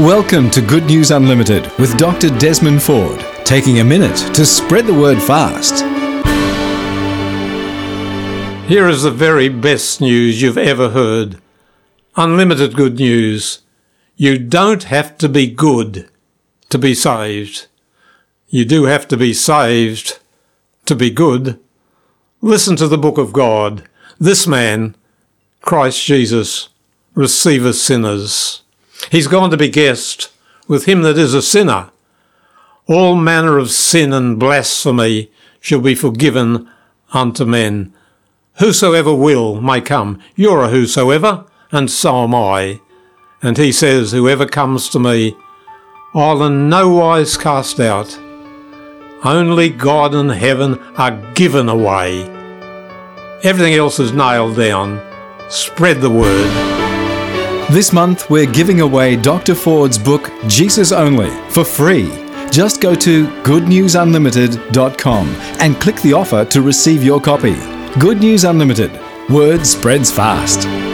Welcome to Good News Unlimited with Dr. Desmond Ford, taking a minute to spread the word fast. Here is the very best news you've ever heard. Unlimited good news. You don't have to be good to be saved. You do have to be saved to be good. Listen to the book of God. This man, Christ Jesus, receiveth sinners. He's gone to be guest with him that is a sinner. All manner of sin and blasphemy shall be forgiven unto men. Whosoever will may come. You're a whosoever, and so am I. And he says, Whoever comes to me, I'll in no wise cast out. Only God and heaven are given away. Everything else is nailed down. Spread the word. This month, we're giving away Dr. Ford's book, Jesus Only, for free. Just go to goodnewsunlimited.com and click the offer to receive your copy. Good News Unlimited. Word spreads fast.